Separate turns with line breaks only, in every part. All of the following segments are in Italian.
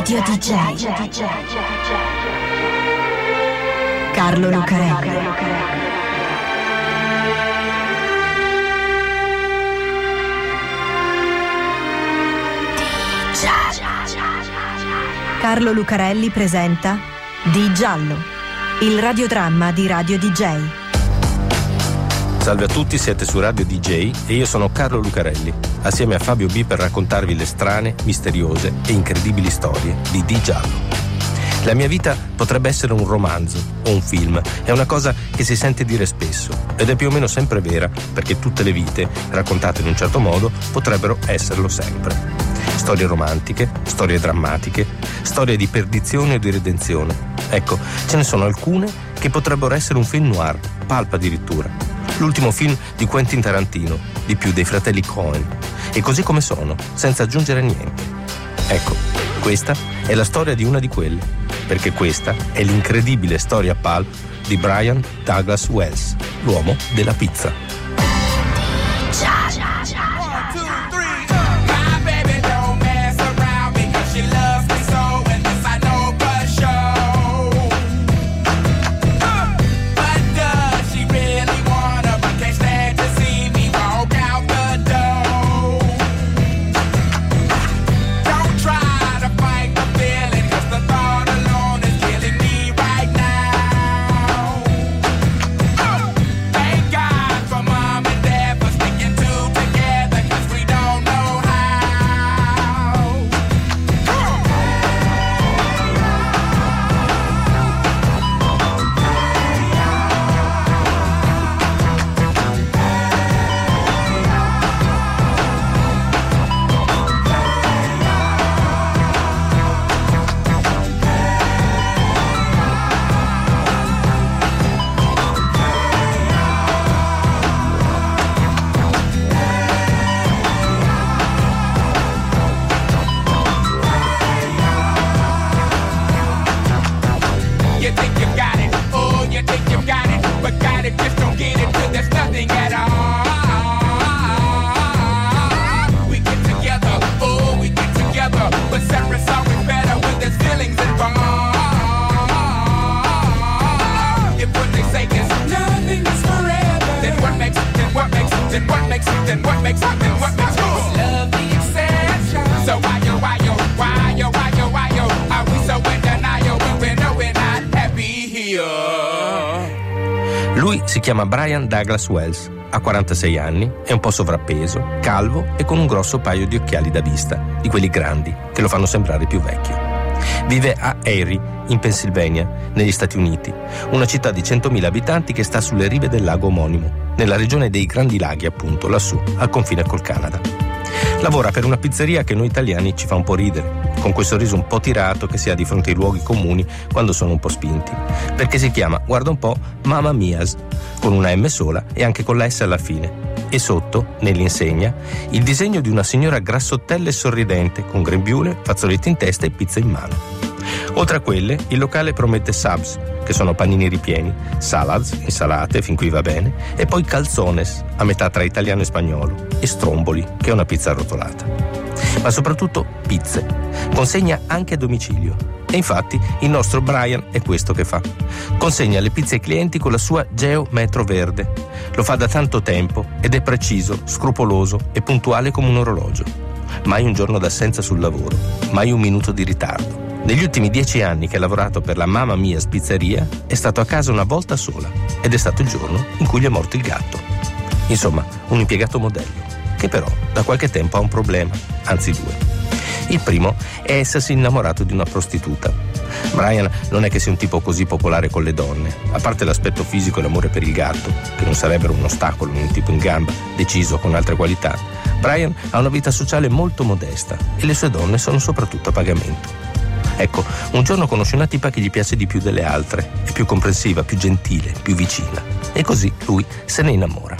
Radio DJ. Carlo Lucarelli. Carlo Lucarelli presenta Di Giallo, il radiodramma di Radio DJ.
Salve a tutti, siete su Radio DJ e io sono Carlo Lucarelli, assieme a Fabio B per raccontarvi le strane, misteriose e incredibili storie di Di Giallo. La mia vita potrebbe essere un romanzo o un film, è una cosa che si sente dire spesso ed è più o meno sempre vera perché tutte le vite, raccontate in un certo modo, potrebbero esserlo sempre. Storie romantiche, storie drammatiche, storie di perdizione o di redenzione. Ecco, ce ne sono alcune che potrebbero essere un film noir, palpa addirittura l'ultimo film di Quentin Tarantino, di più dei fratelli Cohen, e così come sono, senza aggiungere niente. Ecco, questa è la storia di una di quelle, perché questa è l'incredibile storia pulp di Brian Douglas Wells, l'uomo della pizza. Chiama Brian Douglas Wells, ha 46 anni, è un po' sovrappeso, calvo e con un grosso paio di occhiali da vista, di quelli grandi, che lo fanno sembrare più vecchio. Vive a Erie, in Pennsylvania, negli Stati Uniti, una città di 100.000 abitanti che sta sulle rive del lago omonimo, nella regione dei Grandi Laghi, appunto, lassù, al confine col Canada. Lavora per una pizzeria che noi italiani ci fa un po' ridere, con quel sorriso un po' tirato che si ha di fronte ai luoghi comuni quando sono un po' spinti, perché si chiama, guarda un po', Mamma Mia's, con una M sola e anche con la S alla fine. E sotto, nell'insegna, il disegno di una signora grassottella e sorridente, con grembiule, fazzoletti in testa e pizza in mano. Oltre a quelle, il locale promette subs, che sono panini ripieni, salads, insalate, fin qui va bene, e poi calzones, a metà tra italiano e spagnolo, e stromboli, che è una pizza arrotolata. Ma soprattutto pizze. Consegna anche a domicilio. E infatti il nostro Brian è questo che fa. Consegna le pizze ai clienti con la sua Geo Metro Verde. Lo fa da tanto tempo ed è preciso, scrupoloso e puntuale come un orologio. Mai un giorno d'assenza sul lavoro, mai un minuto di ritardo. Negli ultimi dieci anni che ha lavorato per la Mamma Mia Spizzeria è stato a casa una volta sola ed è stato il giorno in cui gli è morto il gatto. Insomma, un impiegato modello, che però da qualche tempo ha un problema, anzi due. Il primo è essersi innamorato di una prostituta. Brian non è che sia un tipo così popolare con le donne, a parte l'aspetto fisico e l'amore per il gatto, che non sarebbero un ostacolo in un tipo in gamba, deciso con altre qualità. Brian ha una vita sociale molto modesta e le sue donne sono soprattutto a pagamento. Ecco, un giorno conosce una tipa che gli piace di più delle altre, è più comprensiva, più gentile, più vicina. E così lui se ne innamora.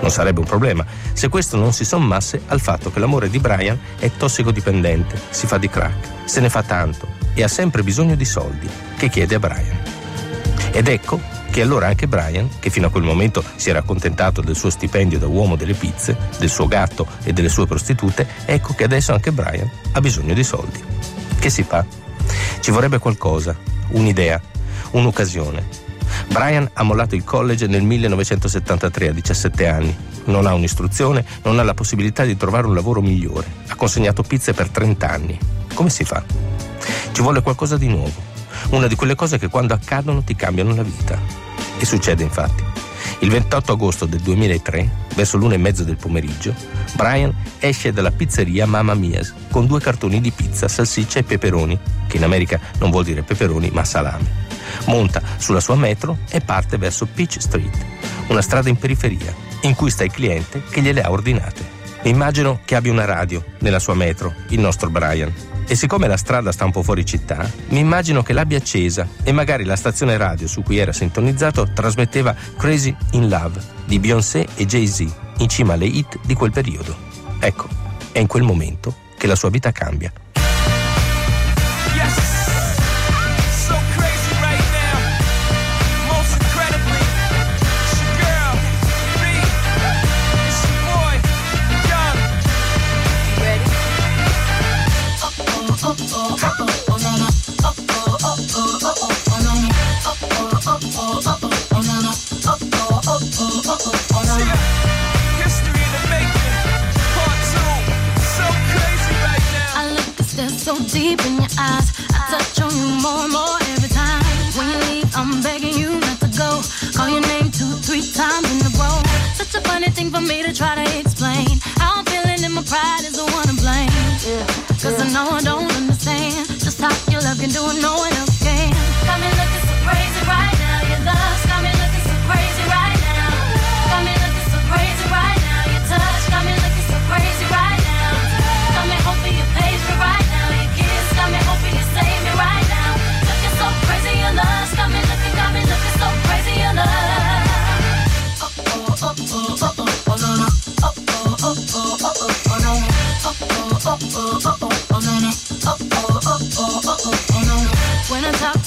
Non sarebbe un problema se questo non si sommasse al fatto che l'amore di Brian è tossicodipendente, si fa di crack, se ne fa tanto e ha sempre bisogno di soldi, che chiede a Brian. Ed ecco che allora anche Brian, che fino a quel momento si era accontentato del suo stipendio da uomo delle pizze, del suo gatto e delle sue prostitute, ecco che adesso anche Brian ha bisogno di soldi. Che si fa? Ci vorrebbe qualcosa, un'idea, un'occasione. Brian ha mollato il college nel 1973 a 17 anni. Non ha un'istruzione, non ha la possibilità di trovare un lavoro migliore. Ha consegnato pizze per 30 anni. Come si fa? Ci vuole qualcosa di nuovo. Una di quelle cose che quando accadono ti cambiano la vita. E succede infatti. Il 28 agosto del 2003, verso l'una e mezzo del pomeriggio, Brian esce dalla pizzeria Mamma Mia's con due cartoni di pizza, salsiccia e peperoni, che in America non vuol dire peperoni ma salame. Monta sulla sua metro e parte verso Peach Street, una strada in periferia, in cui sta il cliente che gliele ha ordinate. Immagino che abbia una radio nella sua metro, il nostro Brian. E siccome la strada sta un po' fuori città, mi immagino che l'abbia accesa e magari la stazione radio su cui era sintonizzato trasmetteva Crazy in Love di Beyoncé e Jay-Z in cima alle hit di quel periodo. Ecco, è in quel momento che la sua vita cambia.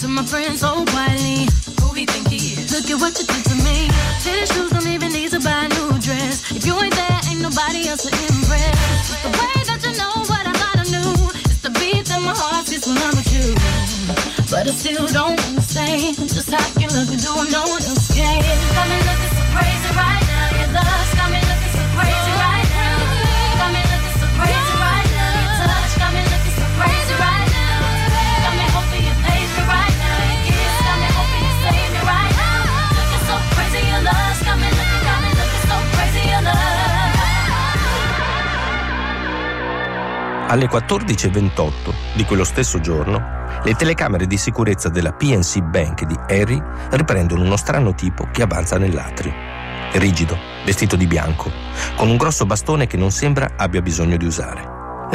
To my friends oh, so quietly, who he think he is? Look at what you did to me. Tennis shoes don't even need to buy a new dress. If you ain't there, ain't nobody else to impress. It's the way that you know what I thought I knew. It's the beat that my heart gets when I'm with you. But I still don't understand just how you look and do no one else can. Got me looking so crazy right now. Your love's
Alle 14.28 di quello stesso giorno, le telecamere di sicurezza della PNC Bank di Harry riprendono uno strano tipo che avanza nell'atrio. Rigido, vestito di bianco, con un grosso bastone che non sembra abbia bisogno di usare.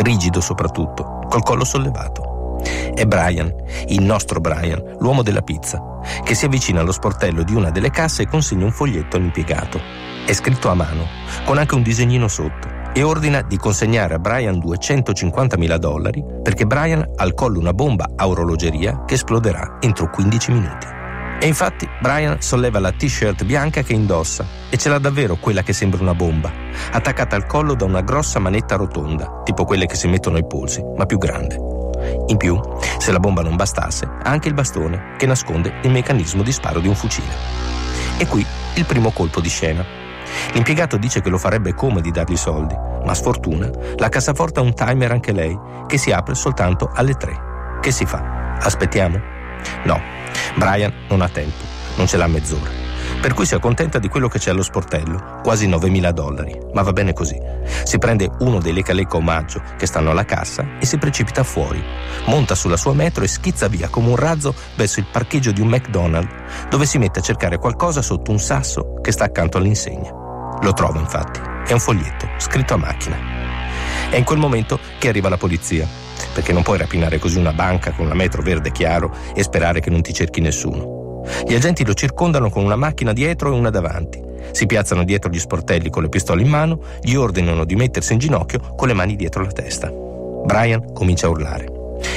Rigido soprattutto, col collo sollevato. È Brian, il nostro Brian, l'uomo della pizza, che si avvicina allo sportello di una delle casse e consegna un foglietto all'impiegato. È scritto a mano, con anche un disegnino sotto e ordina di consegnare a Brian 250.000 dollari perché Brian ha al collo una bomba a orologeria che esploderà entro 15 minuti. E infatti Brian solleva la t-shirt bianca che indossa e ce l'ha davvero quella che sembra una bomba, attaccata al collo da una grossa manetta rotonda, tipo quelle che si mettono ai polsi, ma più grande. In più, se la bomba non bastasse, ha anche il bastone che nasconde il meccanismo di sparo di un fucile. E qui il primo colpo di scena. L'impiegato dice che lo farebbe come di dargli soldi, ma sfortuna, la cassaforte ha un timer anche lei, che si apre soltanto alle 3. Che si fa? Aspettiamo? No, Brian non ha tempo, non ce l'ha mezz'ora. Per cui si accontenta di quello che c'è allo sportello, quasi 9.000 dollari, ma va bene così. Si prende uno dei lecca-lecca omaggio che stanno alla cassa e si precipita fuori. Monta sulla sua metro e schizza via come un razzo verso il parcheggio di un McDonald's, dove si mette a cercare qualcosa sotto un sasso che sta accanto all'insegna. Lo trova infatti, è un foglietto scritto a macchina. È in quel momento che arriva la polizia, perché non puoi rapinare così una banca con una metro verde chiaro e sperare che non ti cerchi nessuno. Gli agenti lo circondano con una macchina dietro e una davanti. Si piazzano dietro gli sportelli con le pistole in mano, gli ordinano di mettersi in ginocchio con le mani dietro la testa. Brian comincia a urlare.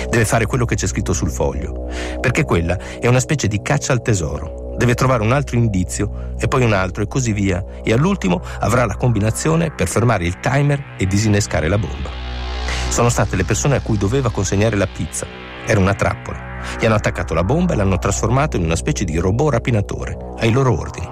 Deve fare quello che c'è scritto sul foglio, perché quella è una specie di caccia al tesoro. Deve trovare un altro indizio e poi un altro e così via, e all'ultimo avrà la combinazione per fermare il timer e disinnescare la bomba. sono state le persone a cui doveva consegnare la pizza. Era una trappola. Gli hanno attaccato la bomba e l'hanno trasformato in una specie di robot rapinatore, ai loro ordini.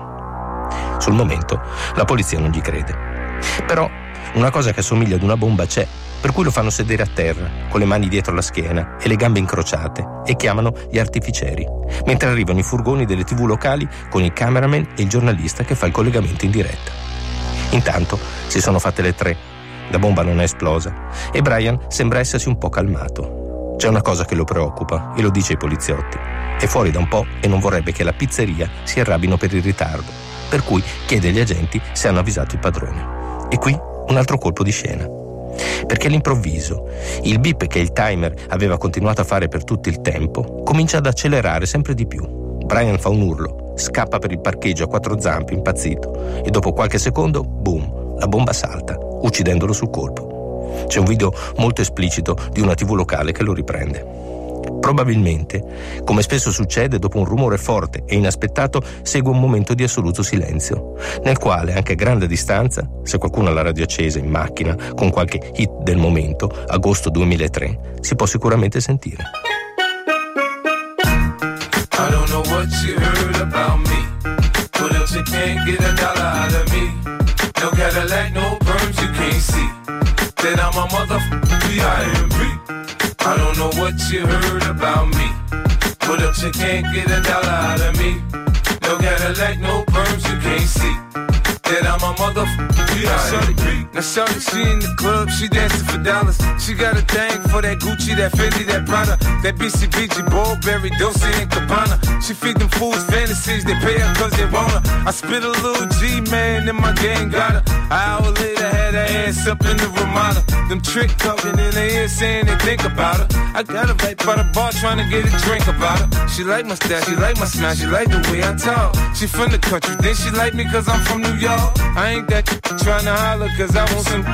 Sul momento la polizia non gli crede. Però una cosa che assomiglia ad una bomba c'è, per cui lo fanno sedere a terra, con le mani dietro la schiena e le gambe incrociate, e chiamano gli artificieri, mentre arrivano i furgoni delle tv locali con il cameraman e il giornalista che fa il collegamento in diretta. Intanto si sono fatte le tre, la bomba non è esplosa e Brian sembra essersi un po' calmato. C'è una cosa che lo preoccupa e lo dice ai poliziotti. È fuori da un po' e non vorrebbe che la pizzeria si arrabbino per il ritardo, per cui chiede agli agenti se hanno avvisato il padrone. E qui un altro colpo di scena perché all'improvviso il bip che il timer aveva continuato a fare per tutto il tempo comincia ad accelerare sempre di più. Brian fa un urlo, scappa per il parcheggio a quattro zampe impazzito e dopo qualche secondo, boom, la bomba salta, uccidendolo sul colpo. C'è un video molto esplicito di una tv locale che lo riprende. Probabilmente, come spesso succede, dopo un rumore forte e inaspettato segue un momento di assoluto silenzio, nel quale, anche a grande distanza, se qualcuno ha la radio accesa in macchina con qualche hit del momento, agosto 2003, si può sicuramente sentire. I don't know what you heard about me, but if you can't get a dollar out of me, no Cadillac, no perms, you can't see that I'm a motherfucker, B.I.M.B. I don't know what you heard about me. But up, you can't get a dollar out of me, no Cadillac, no perms, you can't see that I'm a motherfucker. Yeah, shorty, now shorty, she in the club, she dancing for dollars. She got a thing for that Gucci, that Fendi, that Prada, that BCBG, Burberry, Dolce and Gabbana. She feed them fools fantasies, they pay her cause they want her. I spit a little G, man, and my gang got her. An hour later, had her ass up in the Ramada. Them trick talking in her ear saying they think about her. I got her right by the bar trying to get a drink about her. She like my style, she like my smile, she like the way I talk. She from the country, then she like me cause I'm from New York. I ain't that trying to holler cause I want some.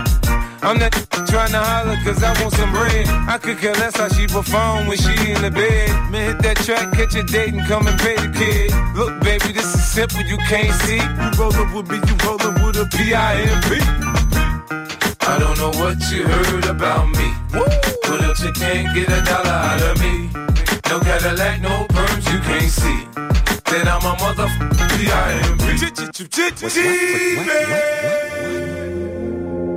I'm not trying to holler cause I want some bread. I could care less how she perform when she in the bed. Man, hit that track, catch a date and come and pay the kid. Look, baby, this is simple, you can't see. You rollin' with me, you rollin' with a P-I-M-P. I don't know what you heard about me. Woo! But if you can't get a dollar out of me, no Cadillac, no perms, you can't see. Then I'm a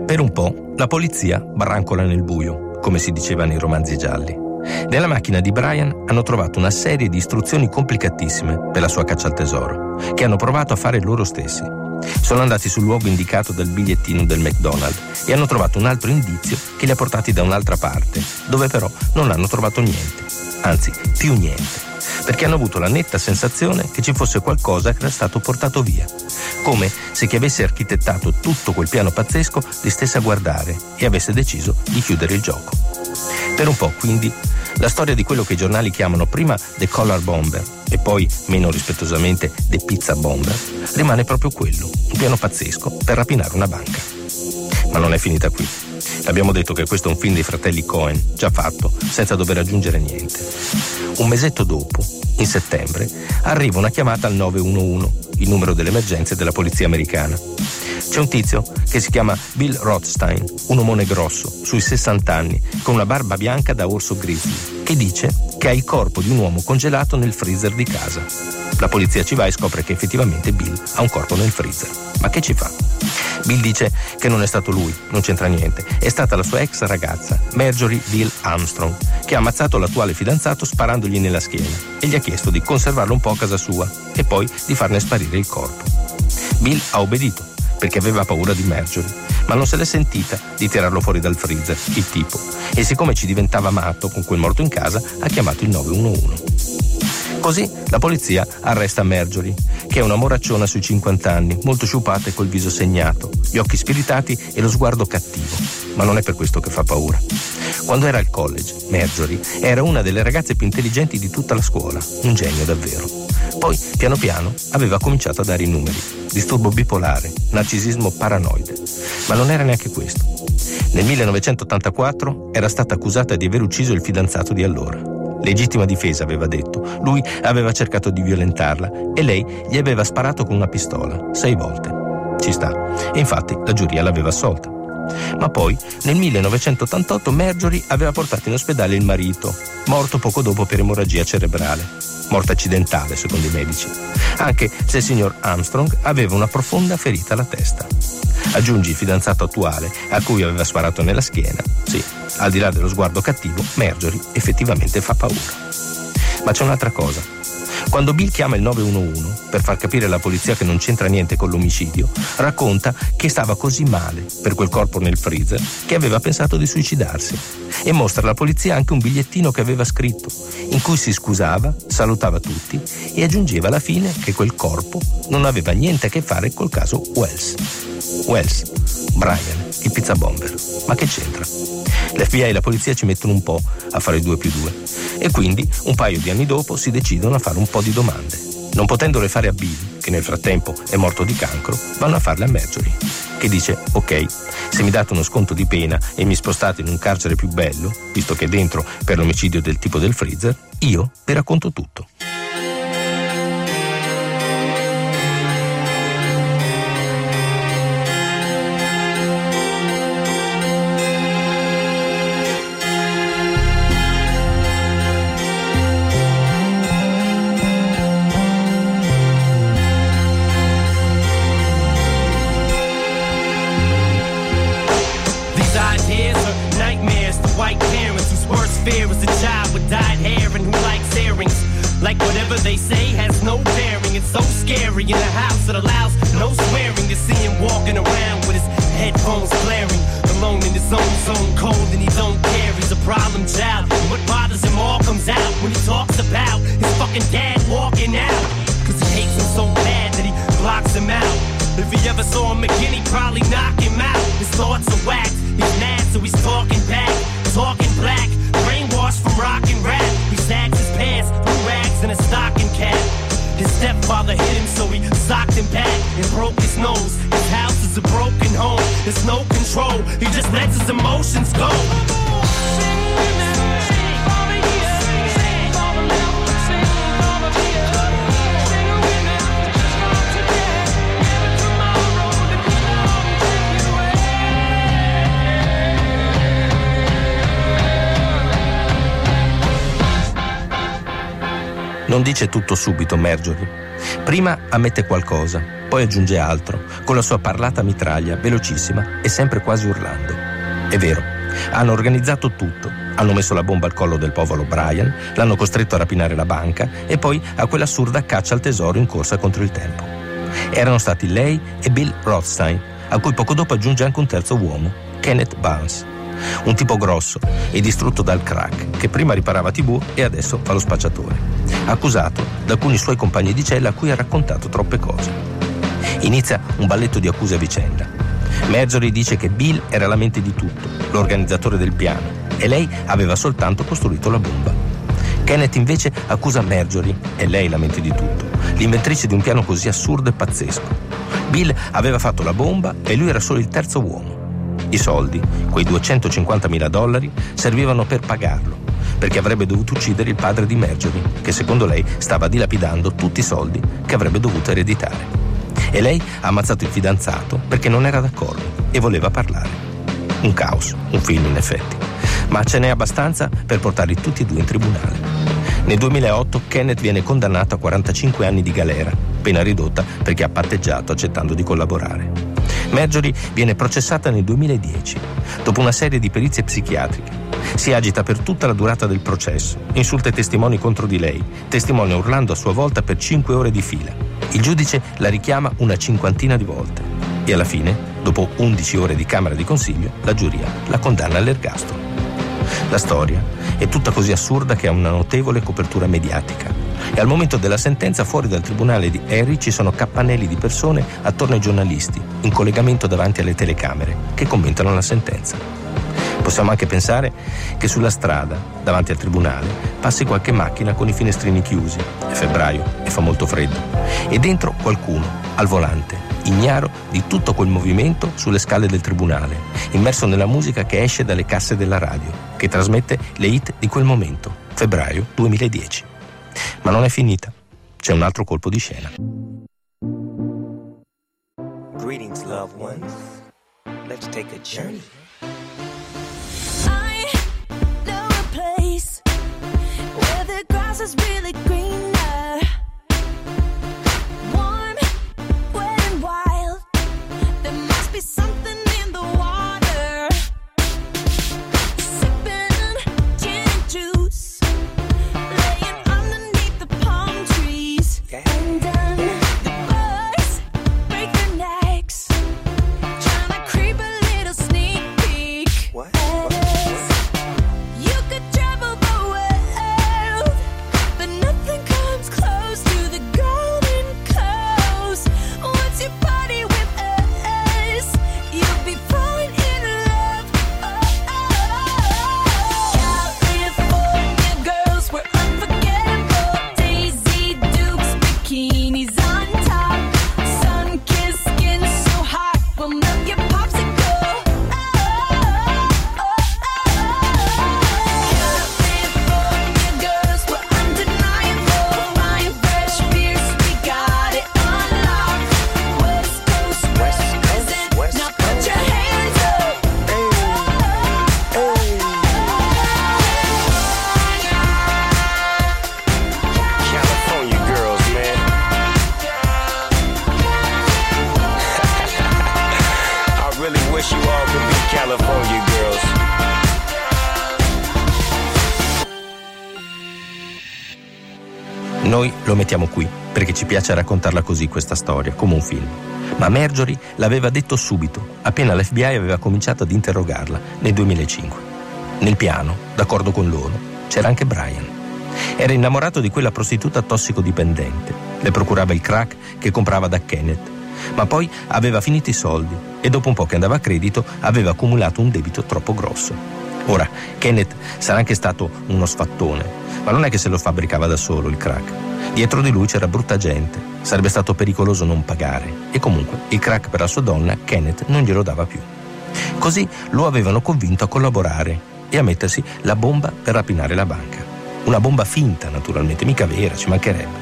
Per un po' la polizia barrancola nel buio, come si diceva nei romanzi gialli. Nella macchina di Brian hanno trovato una serie di istruzioni complicatissime per la sua caccia al tesoro, che hanno provato a fare loro stessi. Sono andati sul luogo indicato dal bigliettino del McDonald's e hanno trovato un altro indizio che li ha portati da un'altra parte, dove però non hanno trovato niente, anzi più niente perché hanno avuto la netta sensazione che ci fosse qualcosa che era stato portato via, come se chi avesse architettato tutto quel piano pazzesco li stesse a guardare e avesse deciso di chiudere il gioco. Per un po', quindi, la storia di quello che i giornali chiamano prima The Collar Bomber e poi, meno rispettosamente, The Pizza Bomber, rimane proprio quello, un piano pazzesco per rapinare una banca. Ma non è finita qui. Abbiamo detto che questo è un film dei fratelli Cohen, già fatto, senza dover aggiungere niente. Un mesetto dopo, in settembre, arriva una chiamata al 911, il numero delle emergenze della polizia americana. C'è un tizio che si chiama Bill Rothstein, un omone grosso, sui 60 anni, con una barba bianca da orso grizzly, che dice che ha il corpo di un uomo congelato nel freezer di casa. La polizia ci va e scopre che effettivamente Bill ha un corpo nel freezer. Ma che ci fa? Bill dice che non è stato lui, non c'entra niente, è stata la sua ex ragazza, Marjorie Bill Armstrong, che ha ammazzato l'attuale fidanzato sparandogli nella schiena e gli ha chiesto di conservarlo un po' a casa sua e poi di farne sparire il corpo. Bill ha obbedito perché aveva paura di Marjorie, ma non se l'è sentita di tirarlo fuori dal freezer, il tipo, e siccome ci diventava matto con quel morto in casa, ha chiamato il 911. Così la polizia arresta Marjorie, che è una moracciona sui 50 anni, molto sciupata e col viso segnato, gli occhi spiritati e lo sguardo cattivo. Ma non è per questo che fa paura. Quando era al college, Marjorie era una delle ragazze più intelligenti di tutta la scuola, un genio davvero. Poi, piano piano, aveva cominciato a dare i numeri. Disturbo bipolare, narcisismo paranoide. Ma non era neanche questo. Nel 1984 era stata accusata di aver ucciso il fidanzato di allora. Legittima difesa, aveva detto. Lui aveva cercato di violentarla e lei gli aveva sparato con una pistola, sei volte. Ci sta. E infatti la giuria l'aveva assolta. Ma poi, nel 1988, Marjorie aveva portato in ospedale il marito, morto poco dopo per emorragia cerebrale. Morte accidentale, secondo i medici. Anche se il signor Armstrong aveva una profonda ferita alla testa. Aggiungi il fidanzato attuale, a cui aveva sparato nella schiena. Sì, al di là dello sguardo cattivo, Marjorie effettivamente fa paura. Ma c'è un'altra cosa. Quando Bill chiama il 911 per far capire alla polizia che non c'entra niente con l'omicidio, racconta che stava così male per quel corpo nel freezer che aveva pensato di suicidarsi e mostra alla polizia anche un bigliettino che aveva scritto in cui si scusava, salutava tutti e aggiungeva alla fine che quel corpo non aveva niente a che fare col caso Wells. Wells, Brian, il pizza bomber. Ma che c'entra? L'FBI e la polizia ci mettono un po' a fare due più due e quindi un paio di anni dopo si decidono a fare un po' di domande. Non potendole fare a Bill, che nel frattempo è morto di cancro, vanno a farle a Marjorie, che dice ok, se mi date uno sconto di pena e mi spostate in un carcere più bello, visto che è dentro per l'omicidio del tipo del freezer, io vi racconto tutto.
they say has no bearing. It's so scary in a house that allows no swearing to see him walking around with his headphones glaring, Alone in his own zone, cold and he don't care. He's a problem child. And what bothers him all comes out when he talks about his fucking dad walking out. Cause he hates him so bad that he blocks him out. If he ever saw him again, he'd probably knock him out. His thoughts are waxed, He's mad, so he's talking back. stepfather hit him, so he socked him back and broke his nose. His house is a broken home, there's no control. He just lets his emotions go.
Non dice tutto subito Marjorie. Prima ammette qualcosa, poi aggiunge altro, con la sua parlata mitraglia, velocissima e sempre quasi urlando. È vero, hanno organizzato tutto. Hanno messo la bomba al collo del povero Brian, l'hanno costretto a rapinare la banca e poi a quell'assurda caccia al tesoro in corsa contro il tempo. Erano stati lei e Bill Rothstein, a cui poco dopo aggiunge anche un terzo uomo, Kenneth Barnes. Un tipo grosso e distrutto dal crack, che prima riparava TV e adesso fa lo spacciatore. Accusato da alcuni suoi compagni di cella a cui ha raccontato troppe cose. Inizia un balletto di accuse a vicenda. Marjorie dice che Bill era la mente di tutto, l'organizzatore del piano, e lei aveva soltanto costruito la bomba. Kenneth invece accusa Marjorie, e lei la mente di tutto, l'inventrice di un piano così assurdo e pazzesco. Bill aveva fatto la bomba e lui era solo il terzo uomo. I soldi, quei 250 mila dollari, servivano per pagarlo, perché avrebbe dovuto uccidere il padre di Marjorie, che secondo lei stava dilapidando tutti i soldi che avrebbe dovuto ereditare. E lei ha ammazzato il fidanzato perché non era d'accordo e voleva parlare. Un caos, un film in effetti. Ma ce n'è abbastanza per portarli tutti e due in tribunale. Nel 2008 Kenneth viene condannato a 45 anni di galera, pena ridotta perché ha patteggiato accettando di collaborare. Marjorie viene processata nel 2010, dopo una serie di perizie psichiatriche. Si agita per tutta la durata del processo, insulta i testimoni contro di lei, testimonia urlando a sua volta per 5 ore di fila. Il giudice la richiama una cinquantina di volte e alla fine, dopo 11 ore di Camera di Consiglio, la giuria la condanna all'ergastolo. La storia è tutta così assurda che ha una notevole copertura mediatica e al momento della sentenza fuori dal tribunale di Harry ci sono cappanelli di persone attorno ai giornalisti, in collegamento davanti alle telecamere, che commentano la sentenza. Possiamo anche pensare che sulla strada, davanti al tribunale, passi qualche macchina con i finestrini chiusi, è febbraio e fa molto freddo, e dentro qualcuno, al volante, ignaro di tutto quel movimento sulle scale del tribunale, immerso nella musica che esce dalle casse della radio, che trasmette le hit di quel momento, febbraio 2010. Ma non è finita. C'è un altro colpo di scena. Greetings, loved ones.
Let's take a journey.
I know a place where the grass is really greener. Warm, wet, and wild. There must be something
lo mettiamo qui perché ci piace raccontarla così questa storia, come un film. Ma Marjorie l'aveva detto subito, appena l'FBI aveva cominciato ad interrogarla nel 2005. Nel piano, d'accordo con loro, c'era anche Brian. Era innamorato di quella prostituta tossicodipendente, le procurava il crack che comprava da Kenneth, ma poi aveva finito i soldi e dopo un po' che andava a credito aveva accumulato un debito troppo grosso. Ora, Kenneth sarà anche stato uno sfattone, ma non è che se lo fabbricava da solo il crack. Dietro di lui c'era brutta gente, sarebbe stato pericoloso non pagare e comunque il crack per la sua donna Kenneth non glielo dava più. Così lo avevano convinto a collaborare e a mettersi la bomba per rapinare la banca. Una bomba finta, naturalmente, mica vera, ci mancherebbe.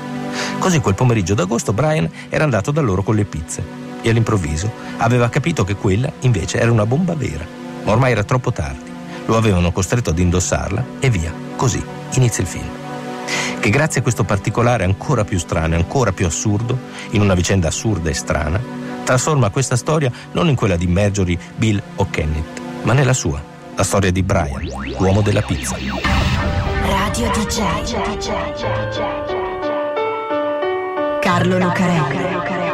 Così quel pomeriggio d'agosto Brian era andato da loro con le pizze e all'improvviso aveva capito che quella invece era una bomba vera. Ma ormai era troppo tardi. Lo avevano costretto ad indossarla e via. Così inizia il film. Che grazie a questo particolare ancora più strano e ancora più assurdo, in una vicenda assurda e strana, trasforma questa storia non in quella di Marjorie, Bill o Kenneth, ma nella sua, la storia di Brian, l'uomo della pizza.
Radio DJ. Carlo Lucarelli.